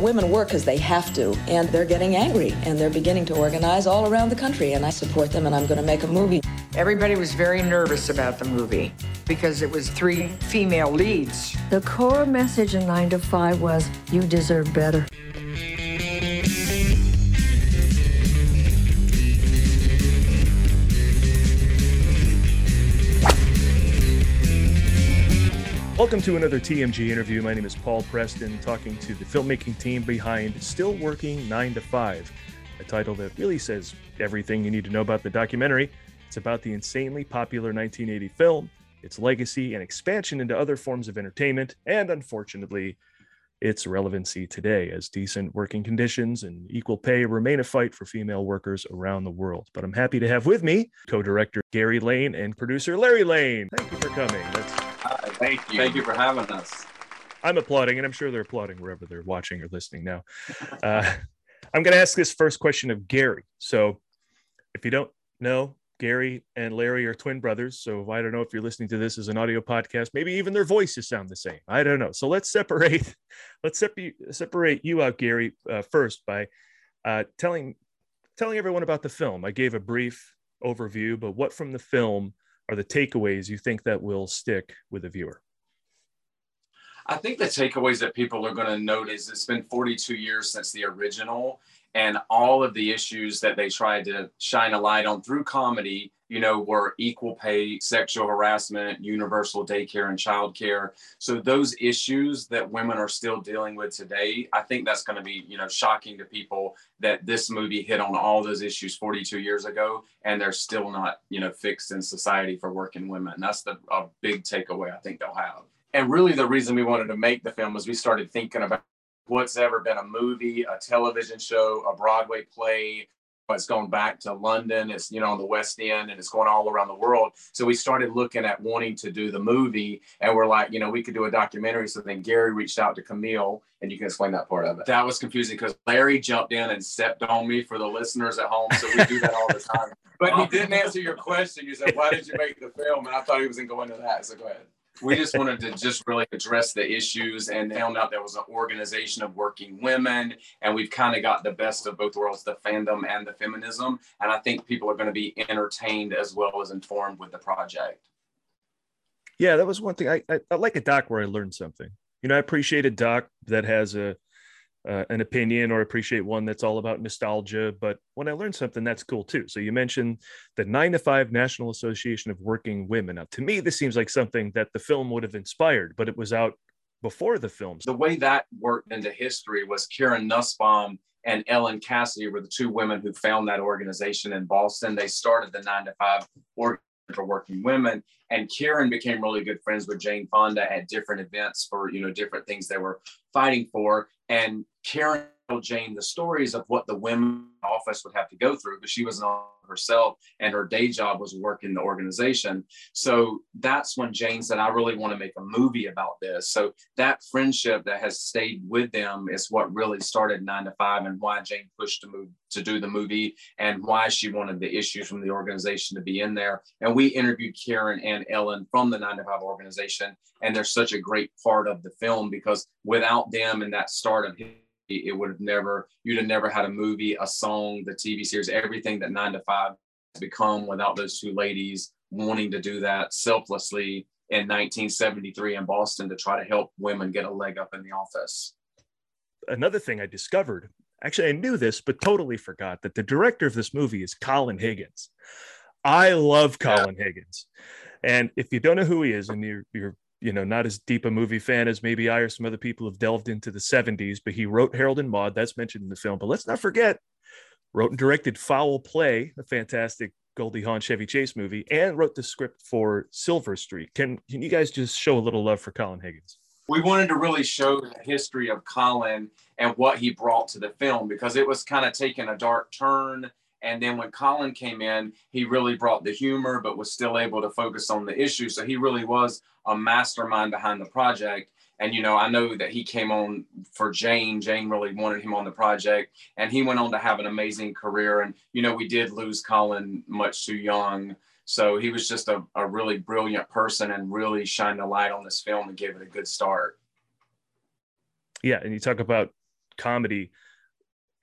Women work because they have to, and they're getting angry, and they're beginning to organize all around the country, and I support them, and I'm going to make a movie. Everybody was very nervous about the movie because it was three female leads. The core message in 9 to 5 was you deserve better. Welcome to another TMG interview. My name is Paul Preston, talking to the filmmaking team behind Still Working 9 to 5, a title that really says everything you need to know about the documentary. It's about the insanely popular 1980 film, its legacy and expansion into other forms of entertainment, and unfortunately, its relevancy today as decent working conditions and equal pay remain a fight for female workers around the world. But I'm happy to have with me co director Gary Lane and producer Larry Lane. Thank you for coming. That's Hi, thank you. Thank you for having us. I'm applauding, and I'm sure they're applauding wherever they're watching or listening now. Uh, I'm going to ask this first question of Gary. So, if you don't know, Gary and Larry are twin brothers. So, I don't know if you're listening to this as an audio podcast. Maybe even their voices sound the same. I don't know. So, let's separate. Let's separate you out, Gary, uh, first by uh, telling telling everyone about the film. I gave a brief overview, but what from the film are the takeaways you think that will stick with a viewer? I think the takeaways that people are going to notice is it's been 42 years since the original and all of the issues that they tried to shine a light on through comedy you know, were equal pay, sexual harassment, universal daycare and childcare. So those issues that women are still dealing with today, I think that's going to be, you know, shocking to people that this movie hit on all those issues 42 years ago and they're still not, you know, fixed in society for working women. That's the a big takeaway I think they'll have. And really the reason we wanted to make the film was we started thinking about what's ever been a movie, a television show, a Broadway play, it's going back to London. It's you know on the West End, and it's going all around the world. So we started looking at wanting to do the movie, and we're like, you know, we could do a documentary. So then Gary reached out to Camille, and you can explain that part of it. That was confusing because Larry jumped in and stepped on me for the listeners at home. So we do that all the time. But he didn't answer your question. You said, "Why did you make the film?" And I thought he was going to go into that. So go ahead we just wanted to just really address the issues and found out there was an organization of working women and we've kind of got the best of both worlds the fandom and the feminism and i think people are going to be entertained as well as informed with the project. Yeah that was one thing. I, I, I like a doc where i learned something. You know i appreciate a doc that has a uh, an opinion or appreciate one that's all about nostalgia. But when I learn something, that's cool too. So you mentioned the Nine to Five National Association of Working Women. Now, to me, this seems like something that the film would have inspired, but it was out before the film. The way that worked into history was Karen Nussbaum and Ellen Cassedy were the two women who found that organization in Boston. They started the Nine to Five Working for working women. And Karen became really good friends with Jane Fonda at different events for, you know, different things they were fighting for. And Karen Jane the stories of what the women office would have to go through, but she was not herself and her day job was working the organization. So that's when Jane said, I really want to make a movie about this. So that friendship that has stayed with them is what really started nine to five and why Jane pushed to move to do the movie and why she wanted the issues from the organization to be in there. And we interviewed Karen and Ellen from the nine to five organization. And they're such a great part of the film because without them and that start of it would have never you'd have never had a movie a song the tv series everything that nine to five has become without those two ladies wanting to do that selflessly in 1973 in boston to try to help women get a leg up in the office. Another thing i discovered actually i knew this but totally forgot that the director of this movie is colin higgins. I love colin yeah. higgins. And if you don't know who he is and you're, you're you know, not as deep a movie fan as maybe I or some other people have delved into the 70s, but he wrote Harold and Maude. That's mentioned in the film. But let's not forget, wrote and directed Foul Play, a fantastic Goldie Hawn Chevy Chase movie, and wrote the script for Silver Streak. Can, can you guys just show a little love for Colin Higgins? We wanted to really show the history of Colin and what he brought to the film because it was kind of taking a dark turn and then when Colin came in, he really brought the humor, but was still able to focus on the issue. So he really was a mastermind behind the project. And, you know, I know that he came on for Jane. Jane really wanted him on the project. And he went on to have an amazing career. And, you know, we did lose Colin much too young. So he was just a, a really brilliant person and really shined a light on this film and gave it a good start. Yeah. And you talk about comedy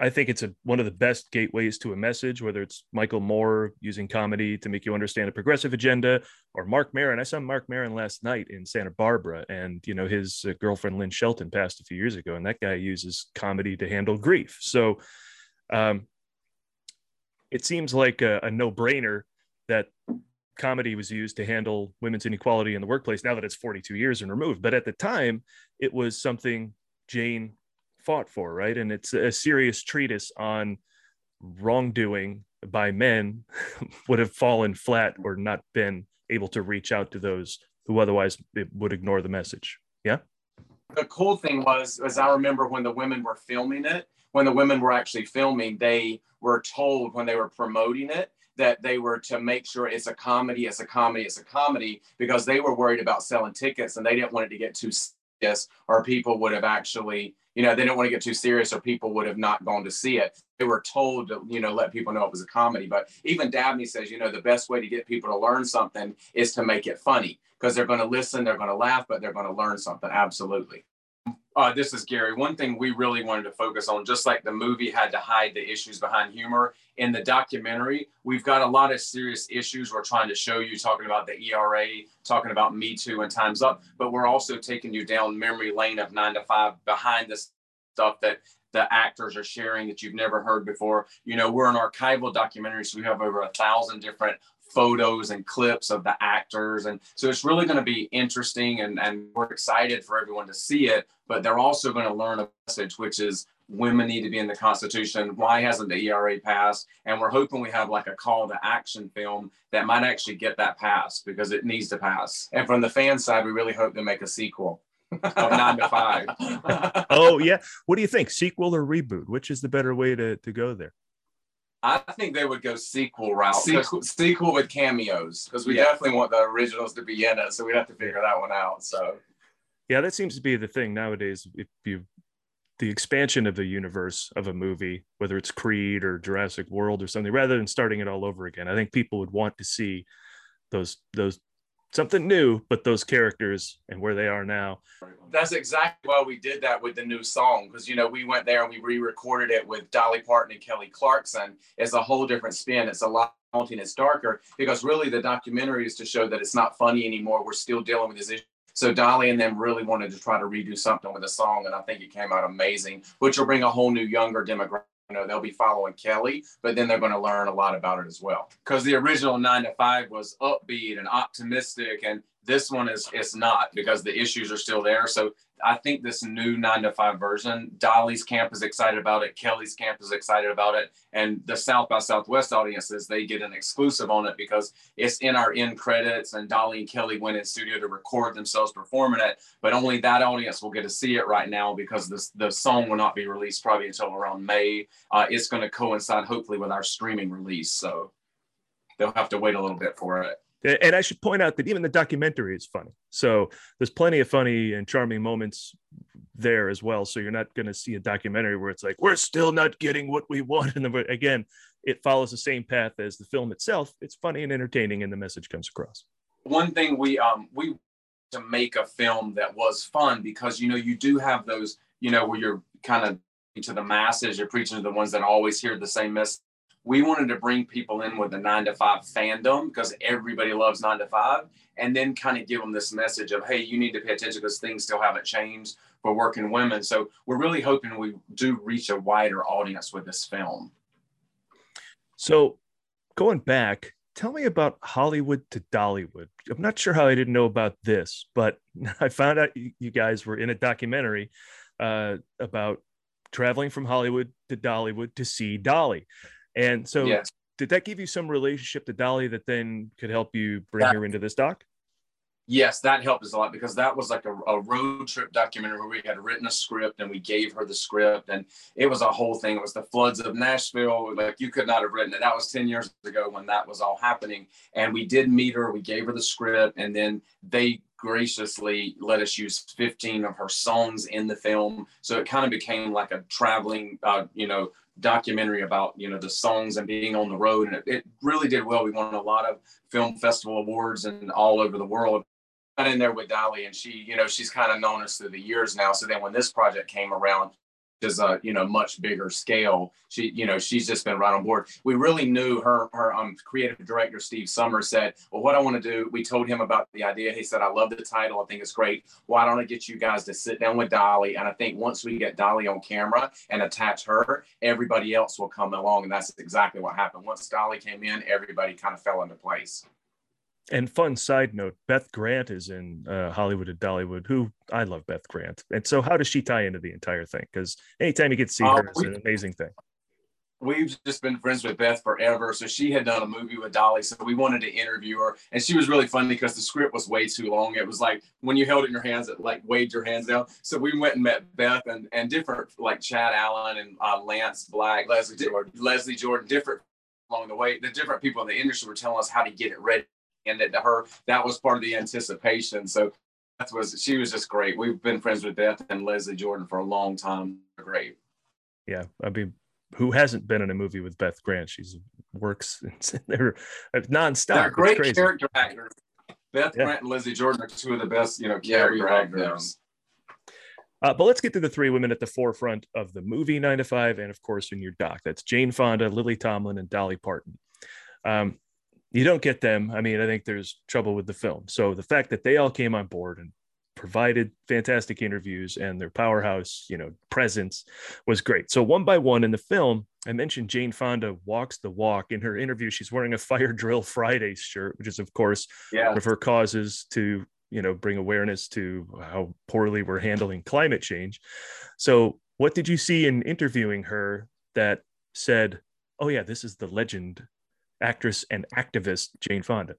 I think it's a, one of the best gateways to a message, whether it's Michael Moore using comedy to make you understand a progressive agenda or Marc Maron. I saw Marc Maron last night in Santa Barbara and, you know, his uh, girlfriend Lynn Shelton passed a few years ago and that guy uses comedy to handle grief. So um, it seems like a, a no brainer that comedy was used to handle women's inequality in the workplace now that it's 42 years and removed. But at the time, it was something Jane fought for, right? And it's a serious treatise on wrongdoing by men would have fallen flat or not been able to reach out to those who otherwise would ignore the message. Yeah. The cool thing was, as I remember when the women were filming it, when the women were actually filming, they were told when they were promoting it that they were to make sure it's a comedy, it's a comedy, it's a comedy, because they were worried about selling tickets and they didn't want it to get too serious or people would have actually you know, they didn't want to get too serious or people would have not gone to see it. They were told to, you know, let people know it was a comedy. But even Dabney says, you know, the best way to get people to learn something is to make it funny because they're going to listen, they're going to laugh, but they're going to learn something. Absolutely. Uh, this is Gary. One thing we really wanted to focus on, just like the movie had to hide the issues behind humor, in the documentary, we've got a lot of serious issues we're trying to show you, talking about the ERA, talking about Me Too and Time's Up, but we're also taking you down memory lane of nine to five behind the stuff that the actors are sharing that you've never heard before. You know, we're an archival documentary, so we have over a thousand different photos and clips of the actors. And so it's really going to be interesting and, and we're excited for everyone to see it. But they're also going to learn a message, which is women need to be in the Constitution. Why hasn't the ERA passed? And we're hoping we have like a call to action film that might actually get that passed because it needs to pass. And from the fan side, we really hope to make a sequel. of nine to five. oh yeah. What do you think? Sequel or reboot? Which is the better way to, to go there? I think they would go sequel route. Sequel, sequel with cameos because we yeah. definitely want the originals to be in it, so we'd have to figure that one out. So, yeah, that seems to be the thing nowadays. If you the expansion of the universe of a movie, whether it's Creed or Jurassic World or something, rather than starting it all over again, I think people would want to see those those something new, but those characters and where they are now. That's exactly why we did that with the new song because you know we went there and we re-recorded it with Dolly Parton and Kelly Clarkson. It's a whole different spin. It's a lot haunting. It's darker because really the documentary is to show that it's not funny anymore. We're still dealing with this issue. So Dolly and them really wanted to try to redo something with the song, and I think it came out amazing, which will bring a whole new younger demographic you know they'll be following Kelly, but then they're going to learn a lot about it as well. Because the original nine to five was upbeat and optimistic, and this one is it's not because the issues are still there. So I think this new nine to five version, Dolly's camp is excited about it, Kelly's camp is excited about it, and the South by Southwest audiences they get an exclusive on it because it's in our end credits, and Dolly and Kelly went in studio to record themselves performing it, but only that audience will get to see it right now because this the song will not be released probably until around May. Uh, it's going to coincide hopefully with our streaming release, so they'll have to wait a little bit for it. And I should point out that even the documentary is funny. So there's plenty of funny and charming moments there as well. So you're not going to see a documentary where it's like, we're still not getting what we want. And then again, it follows the same path as the film itself. It's funny and entertaining, and the message comes across. One thing we um we to make a film that was fun because you know you do have those you know where you're kind of to the masses, you're preaching to the ones that always hear the same message we wanted to bring people in with a nine to five fandom because everybody loves nine to five and then kind of give them this message of hey you need to pay attention because things still haven't changed for working women. So we're really hoping we do reach a wider audience with this film. So going back tell me about hollywood to dollywood. I'm not sure how i didn't know about this but i found out you guys were in a documentary uh, about traveling from hollywood to dollywood to see dolly and so, yes. did that give you some relationship to Dolly that then could help you bring that, her into this doc? Yes, that helped us a lot because that was like a, a, road trip documentary where we had written a script and we gave her the script, and it was a whole thing. It was the floods of Nashville. Like you could not have written it. That was 10 years ago when that was all happening. And we did meet her, we gave her the script, and then they graciously let us use 15 of her songs in the film. So it kind of became like a traveling, uh, you know, documentary about you know the songs and being on the road and it, it really did well. We won a lot of film festival awards and all over the world. Got in there with dolly and she you know she's kind of known us through the years now. So then when this project came around is a you know much bigger scale. She you know she's just been right on board. We really knew her her um creative director Steve Summers said, well, what I want to do. We told him about the idea. He said, I love the title. I think it's great. Why don't I get you guys to sit down with Dolly? And I think once we get Dolly on camera and attach her, everybody else will come along. And that's exactly what happened. Once Dolly came in, everybody kind of fell into place. And fun side note, Beth Grant is in uh, Hollywood and Dollywood, who I love Beth Grant. And so how does she tie into the entire thing? Because anytime you get to see uh, her, it's an amazing thing. We've just been friends with Beth forever. So she had done a movie with Dolly. So we wanted to interview her. And she was really funny because the script was way too long. It was like when you held it in your hands, it like waved your hands down. So we went and met Beth and, and different like Chad Allen and uh, Lance Black, Leslie Jordan, Leslie Jordan, different along the way. The different people in the industry were telling us how to get it ready and to her that was part of the anticipation. So that was she was just great. We've been friends with Beth and Leslie Jordan for a long time. great. Yeah, I mean, who hasn't been in a movie with Beth Grant? She's works they're nonstop. They're great character actors. Beth yeah. Grant and Leslie Jordan are two of the best, you know, character yeah, actors. Uh, but let's get to the three women at the forefront of the movie Nine to Five, and of course in your doc. That's Jane Fonda, Lily Tomlin, and Dolly Parton. Um, you don't get them. I mean, I think there's trouble with the film. So the fact that they all came on board and provided fantastic interviews and their powerhouse, you know, presence was great. So one by one in the film, I mentioned Jane Fonda walks the walk. In her interview, she's wearing a Fire Drill Fridays shirt, which is of course yeah. one of her causes to, you know, bring awareness to how poorly we're handling climate change. So what did you see in interviewing her that said, "Oh yeah, this is the legend actress and activist Jane Fonda?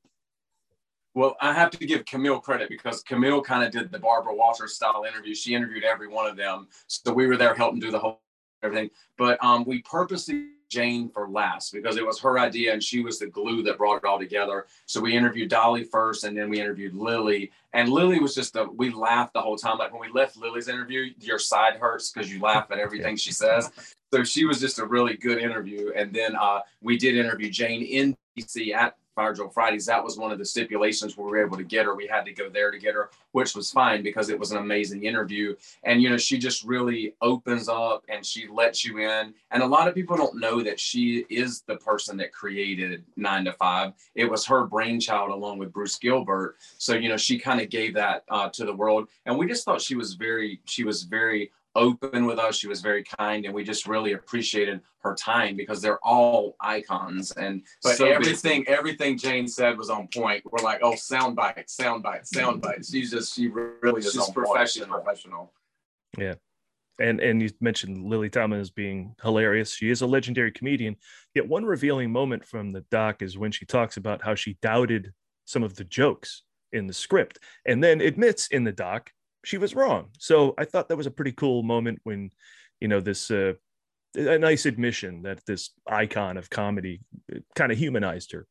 Well, I have to give Camille credit because Camille kind of did the Barbara Walters style interview. She interviewed every one of them. So we were there helping do the whole everything. But um, we purposely Jane for last because it was her idea and she was the glue that brought it all together. So we interviewed Dolly first and then we interviewed Lily. And Lily was just a, we laughed the whole time. Like when we left Lily's interview, your side hurts because you laugh at everything she says. So she was just a really good interview. And then uh, we did interview Jane in DC at Fire Drill Fridays, that was one of the stipulations where we were able to get her. We had to go there to get her, which was fine because it was an amazing interview. And, you know, she just really opens up and she lets you in. And a lot of people don't know that she is the person that created Nine to Five. It was her brainchild along with Bruce Gilbert. So, you know, she kind of gave that uh, to the world. And we just thought she was very, she was very open with us. She was very kind, and we just really appreciated her time because they're all icons. And but so everything, busy. everything Jane said was on point. We're like, oh, sound bite, sound bite, sound mm-hmm. bite. She's just, she really is She's professional. professional. Yeah. And and you mentioned Lily Tomlin as being hilarious. She is a legendary comedian. Yet one revealing moment from the doc is when she talks about how she doubted some of the jokes in the script, and then admits in the doc she was wrong. So I thought that was a pretty cool moment when, you know, this uh, a nice admission that this icon of comedy kind of humanized her.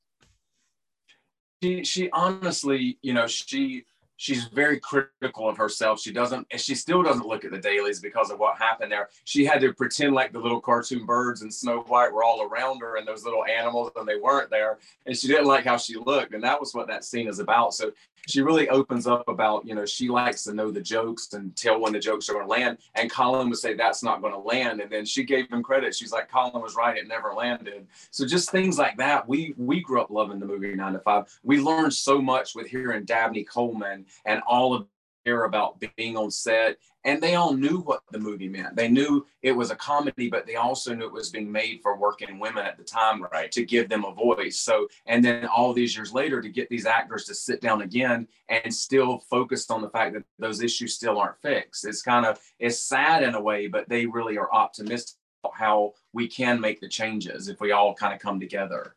She she honestly, you know, she she's very critical of herself. She doesn't, and she still doesn't look at the dailies because of what happened there. She had to pretend like the little cartoon birds and Snow White were all around her and those little animals, and they weren't there. And she didn't like how she looked, and that was what that scene is about. So she really opens up about, you know, she likes to know the jokes and tell when the jokes are going to land. And Colin would say that's not going to land, and then she gave him credit. She's like, Colin was right; it never landed. So just things like that. We we grew up loving the movie Nine to Five. We learned so much with hearing Dabney Coleman and all of care about being on set. And they all knew what the movie meant. They knew it was a comedy but they also knew it was being made for working women at the time right to give them a voice. So and then all these years later to get these actors to sit down again and still focus on the fact that those issues still aren't fixed. It's kind of it's sad in a way but they really are optimistic how we can make the changes if we all kind of come together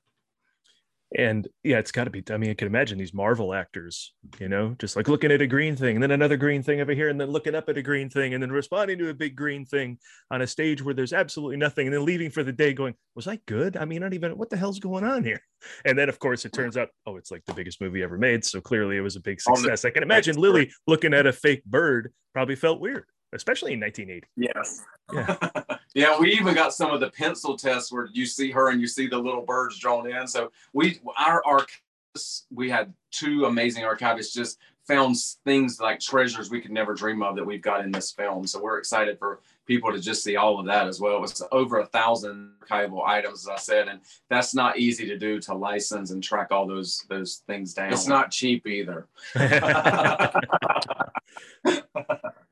and yeah it's got to be i mean i can imagine these marvel actors you know just like looking at a green thing and then another green thing over here and then looking up at a green thing and then responding to a big green thing on a stage where there's absolutely nothing and then leaving for the day going was i good? I mean not even what the hell's going on here? And then of course it turns out oh it's like the biggest movie ever made so clearly it was a big success. I can imagine lily looking at a fake bird probably felt weird especially in 1980 yes yeah. yeah, we even got some of the pencil tests where you see her and you see the little birds drawn in. So we our archivists, we had two amazing archivists just found things like treasures we could never dream of that we've got in this film. So we're excited for people to just see all of that as well. It was over a thousand archival items, as I said, and that's not easy to do to license and track all those those things down. It's not cheap either.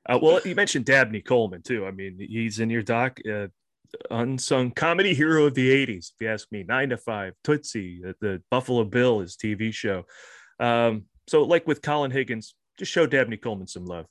Uh, well, you mentioned Dabney Coleman too. I mean, he's in your doc, uh, unsung comedy hero of the '80s. If you ask me, Nine to Five, Tootsie, the, the Buffalo Bill, his TV show. Um, so, like with Colin Higgins, just show Dabney Coleman some love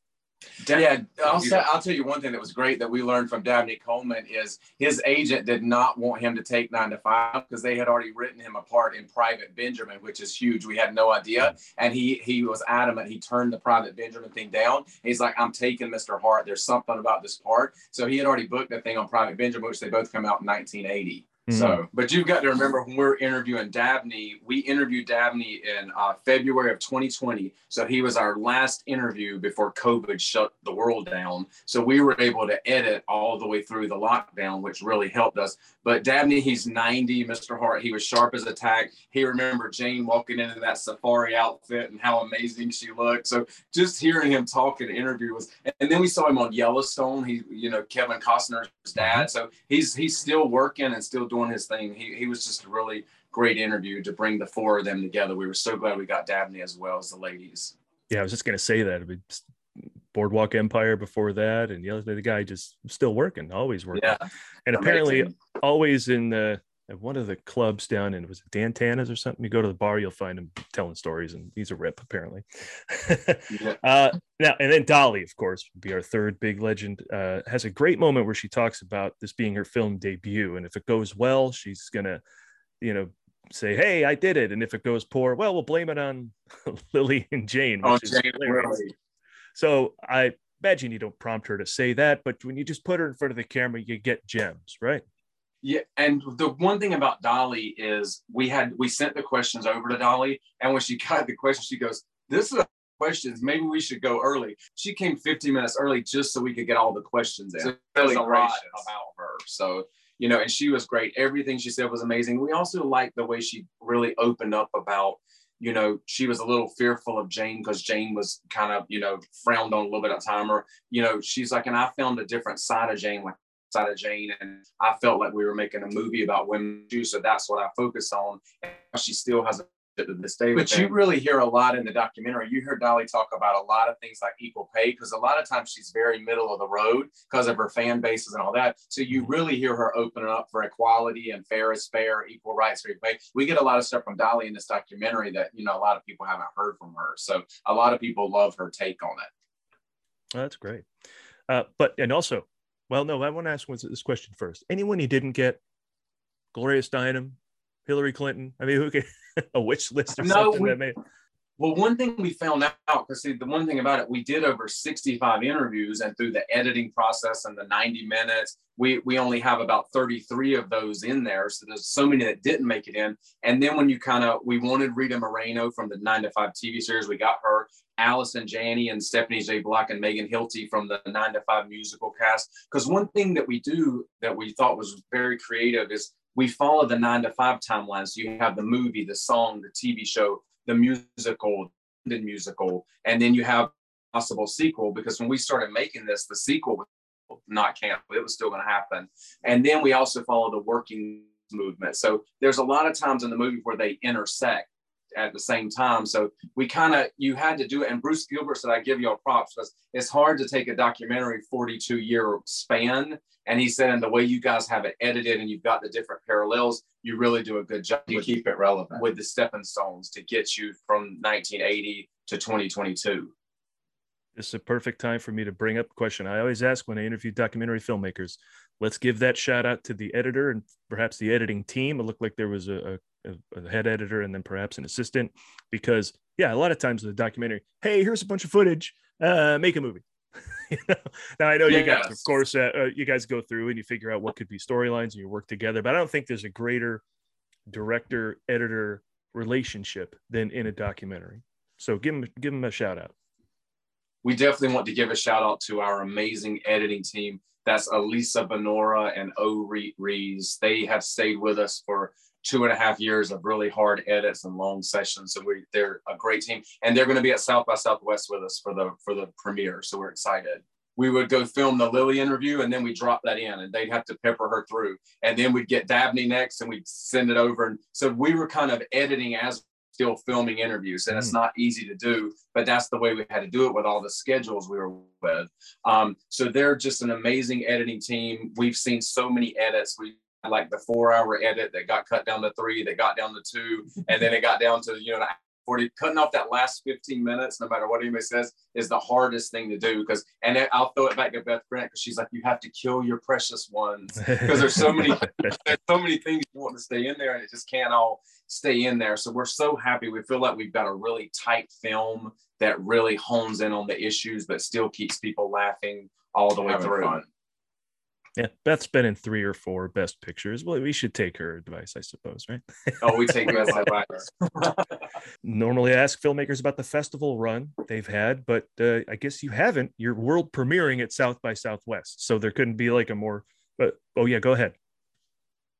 yeah, I'll, say, I'll tell you one thing that was great that we learned from Dabney Coleman is his agent did not want him to take nine to five because they had already written him a part in Private Benjamin, which is huge. We had no idea, and he he was adamant. He turned the Private Benjamin thing down. He's like, "I'm taking Mr. Hart. There's something about this part." So he had already booked the thing on Private Benjamin, which they both come out in 1980. Mm-hmm. So, but you've got to remember when we're interviewing Dabney, we interviewed Dabney in uh, February of 2020. So he was our last interview before COVID shut the world down. So we were able to edit all the way through the lockdown, which really helped us. But Dabney, he's 90, Mr. Hart. He was sharp as a tack. He remembered Jane walking into that safari outfit and how amazing she looked. So just hearing him talk in an interview was, and then we saw him on Yellowstone. He, you know, Kevin Costner's dad. So he's he's still working and still doing his thing. He he was just a really great interview to bring the four of them together. We were so glad we got Dabney as well as the ladies. Yeah, I was just gonna say that. Boardwalk Empire before that, and the other day the guy just still working, always working. Yeah, and apparently always in the one of the clubs down in was it Dan Tana's or something. You go to the bar, you'll find him telling stories, and he's a rip apparently. yeah. uh, now and then Dolly, of course, would be our third big legend. Uh, has a great moment where she talks about this being her film debut, and if it goes well, she's gonna, you know, say, "Hey, I did it," and if it goes poor, well, we'll blame it on Lily and Jane. Oh, Jane, really. So I imagine you don't prompt her to say that, but when you just put her in front of the camera, you get gems, right? Yeah, and the one thing about Dolly is we had we sent the questions over to Dolly, and when she got the question, she goes, "This is questions. Maybe we should go early." She came 15 minutes early just so we could get all the questions in. So really a lot about her. So you know, and she was great. Everything she said was amazing. We also liked the way she really opened up about you know, she was a little fearful of Jane because Jane was kind of, you know, frowned on a little bit at time. Or, you know, she's like, and I found a different side of Jane, like side of Jane, and I felt like we were making a movie about women too. So that's what I focus on. And she still has a to this day. But you really hear a lot in the documentary. You hear Dolly talk about a lot of things like equal pay because a lot of times she's very middle of the road because of her fan bases and all that. So you mm-hmm. really hear her opening up for equality and fair is fair, equal rights for equal pay. We get a lot of stuff from Dolly in this documentary that you know a lot of people haven't heard from her. So a lot of people love her take on it. That's great. Uh, but and also, well, no, I want to ask this question first. Anyone you didn't get, Gloria Steinem, Hillary Clinton. I mean, who can a wish list or no, something we, that made. Well, one thing we found out, because see, the one thing about it, we did over 65 interviews, and through the editing process and the 90 minutes, we, we only have about 33 of those in there. So there's so many that didn't make it in. And then when you kind of, we wanted Rita Moreno from the 9 to 5 TV series, we got her. Allison Janney and Stephanie J. Block and Megan Hilty from the 9 to 5 musical cast. Because one thing that we do that we thought was very creative is we follow the nine to five timeline. So you have the movie, the song, the TV show, the musical, the musical, and then you have possible sequel. Because when we started making this, the sequel was not canceled; it was still going to happen. And then we also follow the working movement. So there's a lot of times in the movie where they intersect at the same time. So we kind of you had to do it. And Bruce Gilbert said, "I give you all props because it's hard to take a documentary 42 year span." And he said, "And the way you guys have it edited and you've got the different parallels, you really do a good job. You keep it relevant with the stepping stones to get you from 1980 to 2022." This is a perfect time for me to bring up a question I always ask when I interview documentary filmmakers. Let's give that shout out to the editor and perhaps the editing team. It looked like there was a, a, a head editor and then perhaps an assistant, because yeah, a lot of times in the documentary, hey, here's a bunch of footage, uh, make a movie. you know? Now I know yes. you guys, of course, uh, uh, you guys go through and you figure out what could be storylines and you work together. But I don't think there's a greater director editor relationship than in a documentary. So give them give them a shout out we definitely want to give a shout out to our amazing editing team. That's Elisa Benora and O. Rees. They have stayed with us for two and a half years of really hard edits and long sessions. So we they're a great team, and they're going to be at South by Southwest with us for the for the premiere. So we're excited we would go film the Lily interview and then we drop that in and they'd have to pepper her through. And then we'd get Dabney next and we'd send it over. And so we were kind of editing as still filming interviews. And mm. it's not easy to do, but that's the way we had to do it with all the schedules we were with. Um, so they're just an amazing editing team. We've seen so many edits. We like the four hour edit that got cut down to three, that got down to two, and then it got down to, you know, 40, cutting off that last 15 minutes, no matter what anybody says, is the hardest thing to do. Because, and I'll throw it back to Beth Grant because she's like, you have to kill your precious ones because there's so many, there's so many things you want to stay in there, and it just can't all stay in there. So we're so happy. We feel like we've got a really tight film that really hones in on the issues, but still keeps people laughing all the way through. Fun. Yeah, Beth's been in three or four best pictures. Well, we should take her advice, I suppose, right? oh, we take best advice. Normally, I ask filmmakers about the festival run they've had, but uh, I guess you haven't. You're world premiering at South by Southwest, so there couldn't be like a more. But oh yeah, go ahead.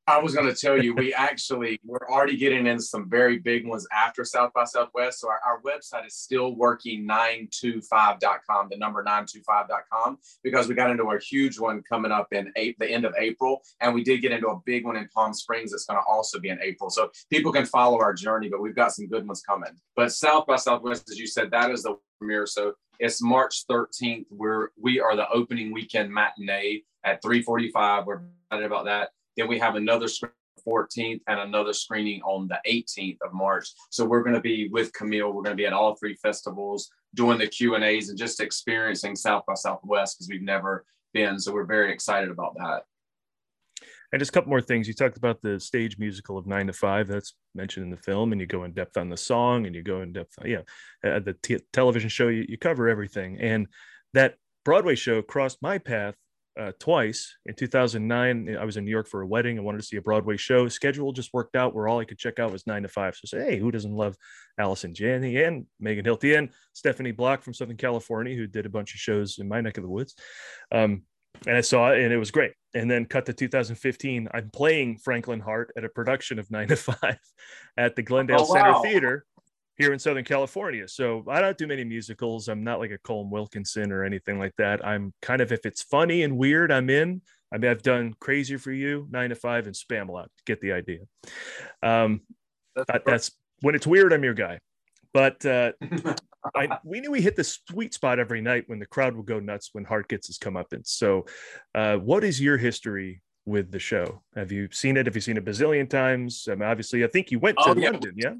I was going to tell you, we actually we're already getting in some very big ones after South by Southwest. So our, our website is still working 925.com, the number 925.com, because we got into a huge one coming up in eight, the end of April. And we did get into a big one in Palm Springs that's going to also be in April. So people can follow our journey, but we've got some good ones coming. But South by Southwest, as you said, that is the premiere. So it's March 13th. We're we are the opening weekend matinee at 345. We're excited about that. Then we have another screening 14th and another screening on the 18th of March. So we're going to be with Camille. We're going to be at all three festivals doing the Q and A's and just experiencing South by Southwest because we've never been. So we're very excited about that. And just a couple more things. You talked about the stage musical of Nine to Five. That's mentioned in the film, and you go in depth on the song, and you go in depth. Yeah, uh, the t- television show, you, you cover everything. And that Broadway show crossed my path uh, twice. In 2009, I was in New York for a wedding. I wanted to see a Broadway show. Schedule just worked out where all I could check out was nine to five. So say, hey, who doesn't love Allison Janney and Megan Hilty and Stephanie Block from Southern California, who did a bunch of shows in my neck of the woods. Um, and I saw it and it was great. And then cut to 2015. I'm playing Franklin Hart at a production of Nine to Five at the Glendale oh, wow. Center Theater here in Southern California. So I don't do many musicals. I'm not like a Colm Wilkinson or anything like that. I'm kind of if it's funny and weird, I'm in. I mean, I've done Crazy for You, Nine to Five, and Spam a Spamalot. Get the idea. Um, that's, that's when it's weird. I'm your guy. But uh, I, we knew we hit the sweet spot every night when the crowd would go nuts when Hart gets his comeuppance. So, uh, what is your history with the show? Have you seen it? Have you seen it a bazillion times? I mean, obviously, I think you went to oh, London, yeah?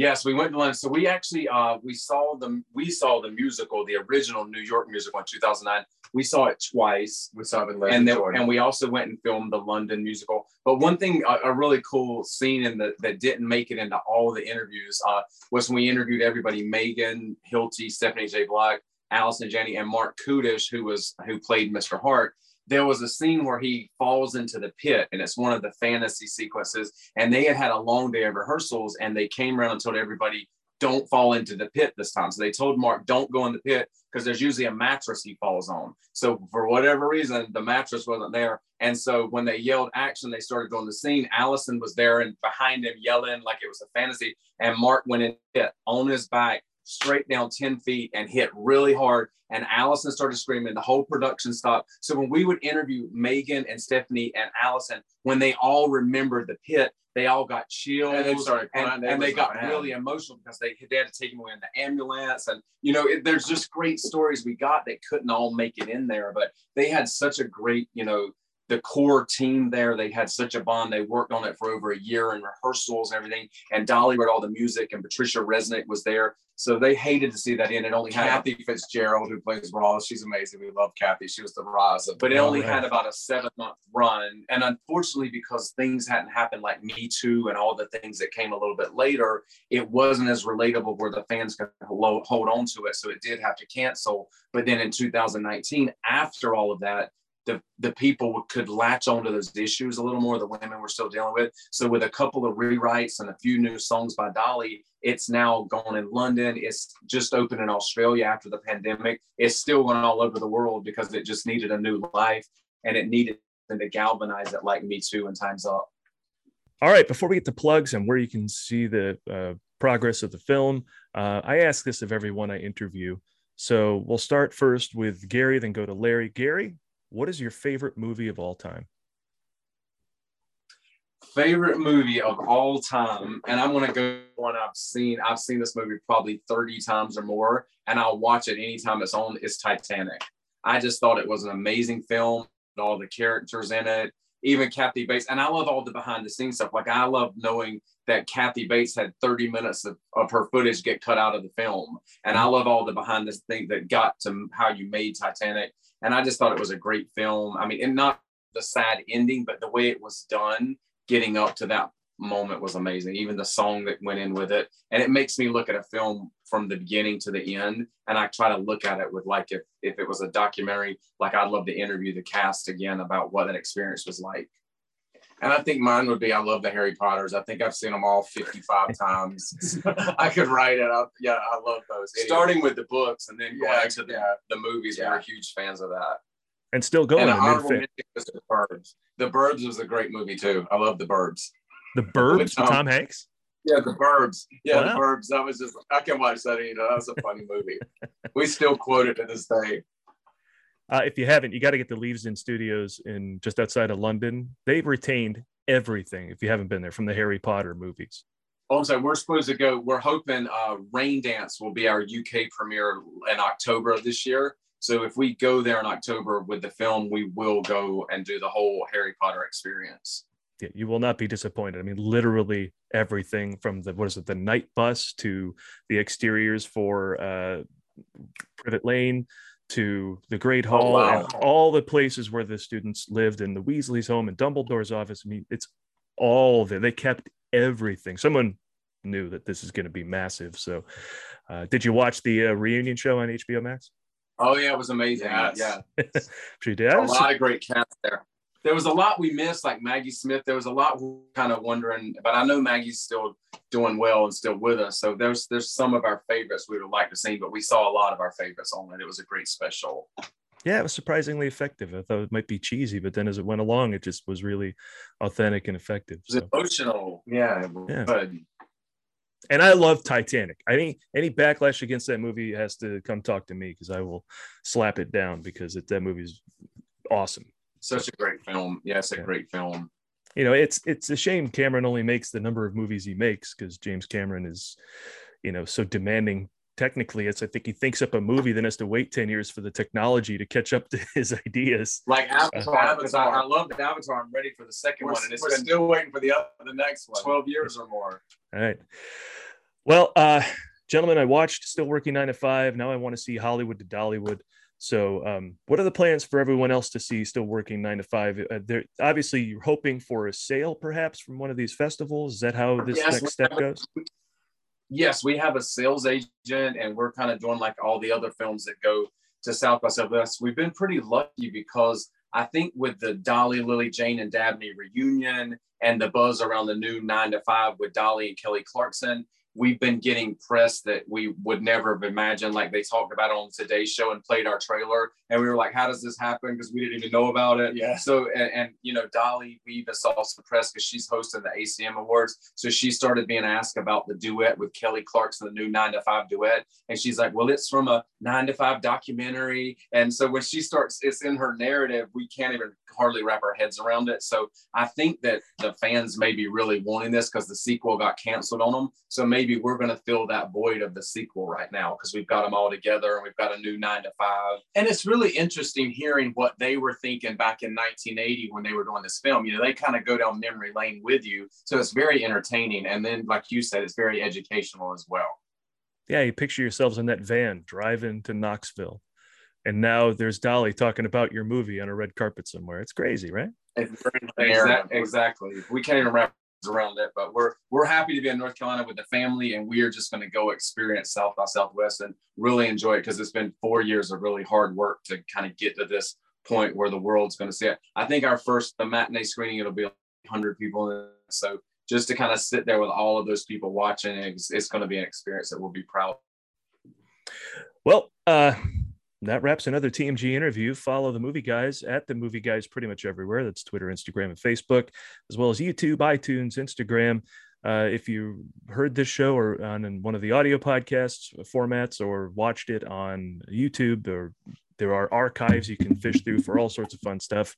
Yes, we went to London. So we actually uh, we saw the we saw the musical, the original New York musical in 2009. We saw it twice. We saw it in and then, and we also went and filmed the London musical. But one thing, a, a really cool scene in the that didn't make it into all the interviews uh, was when we interviewed everybody: Megan, Hilty, Stephanie J. Block, Allison Janney, and Marc Kudisch, who was who played Mr. Hart there was a scene where he falls into the pit and it's one of the fantasy sequences and they had had a long day of rehearsals and they came around and told everybody don't fall into the pit this time. So they told mark don't go in the pit because there's usually a mattress he falls on. So for whatever reason the mattress wasn't there and so when they yelled action they started doing the scene. Allison was there and behind him yelling like it was a fantasy and mark went in on his back straight down 10 feet and hit really hard. And Allison started screaming. The whole production stopped. So when we would interview Megan and Stephanie and Allison, when they all remembered the pit, they all got chills and they started crying. And, and they got really emotional because they, they had to take him away in the ambulance. And, you know, it, there's just great stories we got that couldn't all make it in there, but they had such a great, you know, the core team there, they had such a bond. They worked on it for over a year in rehearsals and everything. And Dolly wrote all the music, and Patricia Resnick was there. So they hated to see that in. It only had Kathy Fitzgerald, who plays Roz. She's amazing. We love Kathy. She was the Roz. But it only had about a seven month run. And unfortunately, because things hadn't happened like Me Too and all the things that came a little bit later, it wasn't as relatable where the fans could hold on to it. So it did have to cancel. But then in 2019, after all of that, the, the people could latch onto those issues a little more the women were still dealing with. So with a couple of rewrites and a few new songs by dolly it's now gone in london. It's just opened in australia after the pandemic. It's still going all over the world because it just needed a new life and it needed to galvanize it like me too and times up. All right before we get to plugs and where you can see the uh, progress of the film uh, i ask this of everyone i interview. So we'll start first with Gary, then go to Larry. Gary, what is your favorite movie of all time? favorite movie of all time, and I'm gonna go one I've seen. I've seen this movie probably 30 times or more, and I'll watch it anytime it's on. Is Titanic. I just thought it was an amazing film. All the characters in it, even Kathy Bates, and I love all the behind the scenes stuff. Like I love knowing that Kathy Bates had 30 minutes of, of her footage get cut out of the film, and I mm-hmm. love all the behind the thing that got to how you made Titanic. And I just thought it was a great film. I mean, and not the sad ending, but the way it was done getting up to that moment was amazing. Even the song that went in with it. And it makes me look at a film from the beginning to the end. And I try to look at it with like if if it was a documentary, like I'd love to interview the cast again about what that experience was like. And I think mine would be I love the Harry Potters. I think I've seen them all 55 times. I could write it up. Yeah, I love those. Starting with the books and then going Yeah, to the, yeah. the movies. Yeah. We're huge fans of that. And still going. and I an honorable was the Burbs. The Burbs was a great movie too. I love the Burbs. the Burbs with Tom- um, Tom Hanks. Yeah, the Burbs. Yeah, Wow. the Burbs. That was just I can watch that. You know, that was a funny movie. we still quote it to this day. Uh, if you haven't, you got to get the Leavesden Studios in just outside of London. They've retained everything. If you haven't been there, from the Harry Potter movies. Also, we're supposed to go. We're hoping uh, Raindance will be our UK premiere in October of this year. So if we go there in October with the film, we will go and do the whole Harry Potter experience. Yeah, you will not be disappointed. I mean, literally everything from the what is it, the night bus to the exteriors for uh, Privet Lane to the Great Oh, Hall wow. and all the places where the students lived in the Weasley's home and Dumbledore's office. I mean, it's all there. They kept everything. Someone knew that this is going to be massive. So, uh, did you watch the uh, reunion show on HBO Max? Oh yeah, it was amazing. Yes. Yeah, you did. A lot of great cast there. There was a lot we missed, like Maggie Smith. There was a lot we were kind of wondering, but I know Maggie's still doing well and still with us. So there's there's some of our favorites we would like to see, but we saw a lot of our favorites on it. It was a great special. yeah, it was surprisingly effective. I thought it might be cheesy, but then as it went along, it just was really authentic and effective. It was So. emotional. Yeah, it was Yeah. And I love Titanic. I mean, any backlash against that movie has to come talk to me because I will slap it down because it, that movie's awesome. Such a great film. Yes, a Yeah. great film. You know, it's it's a shame Cameron only makes the number of movies he makes because James Cameron is, you know, so demanding. Technically, it's I think he thinks up a movie, then has to wait ten years for the technology to catch up to his ideas. Like Avatar, Avatar. because I, I love the Avatar. I'm ready for the 2nd We're, one, and it's we're been still waiting for the other, the next one. 12 years or more. All right. Well, uh, gentlemen, I watched Still Working Nine to Five. Now I want to see Hollywood to Dollywood. So, um, what are the plans for everyone else to see Still Working Nine to Five? Uh, there, obviously, you're hoping for a sale, perhaps, from one of these festivals. Is that how this Yes, next step a- goes? Yes, we have a sales agent, and we're kind of doing like all the other films that go to South by Southwest. We've been pretty lucky because I think with the Dolly, Lily, Jane, and Dabney reunion and the buzz around the new nine to five with Dolly and Kelly Clarkson, we've been getting press that we would never have imagined. Like they talked about on today's show and played our trailer, and we were like, "How does this happen?" Because we didn't even know about it. Yeah. So and, and you know, Dolly, we even saw some press because she's hosting the ACM Awards. So she started being asked about the duet with Kelly Clarkson, the new nine to five duet, and she's like, "Well, it's from a nine to five documentary." And so when she starts, it's in her narrative. We can't even hardly wrap our heads around it. So I think that the fans may be really wanting this because the sequel got canceled on them. So maybe we're going to fill that void of the sequel right now because we've got them all together and we've got a new nine to five. And it's really interesting hearing what they were thinking back in 1980 when they were doing this film. You know, they kind of go down memory lane with you. So it's very entertaining. And then, like you said, it's very educational as well. Yeah, you picture yourselves in that van driving to Knoxville, and now there's Dolly talking about your movie on a red carpet somewhere. It's crazy, right? It's very Exac- exactly. We can't even wrap around it, but we're we're happy to be in North Carolina with the family, and we are just going to go experience South by Southwest and really enjoy it because it's been four years of really hard work to kind of get to this point where the world's going to see it. I think our first the matinee screening it'll be 100 people, in it. so just to kind of sit there with all of those people watching, it's, it's going to be an experience that we'll be proud. Well, uh, that wraps another TMG interview. Follow the movie guys at the movie guys pretty much everywhere. That's Twitter, Instagram, and Facebook, as well as YouTube, iTunes, Instagram. Uh, if you heard this show or on one of the audio podcasts formats or watched it on YouTube or there are archives you can fish through for all sorts of fun stuff.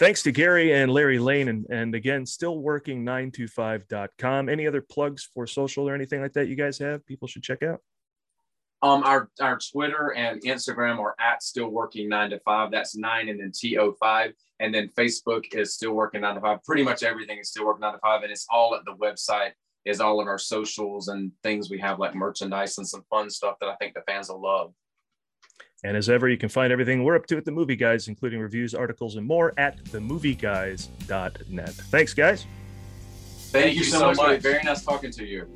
Thanks to Gary and Larry Lane. And, and again, still working 925.com. Any other plugs for social or anything like that you guys have people should check out? Um, our our Twitter and Instagram are at still working nine to five. That's nine and then T O five. And then Facebook is still working nine to five. Pretty much everything is still working nine to five. And it's all at the website, is all of our socials and things we have like merchandise and some fun stuff that I think the fans will love. And as ever, you can find everything we're up to at the Movie Guys, including reviews, articles, and more at themovieguys.net. Thanks, guys. Thank, Thank you so much. much. Very nice talking to you.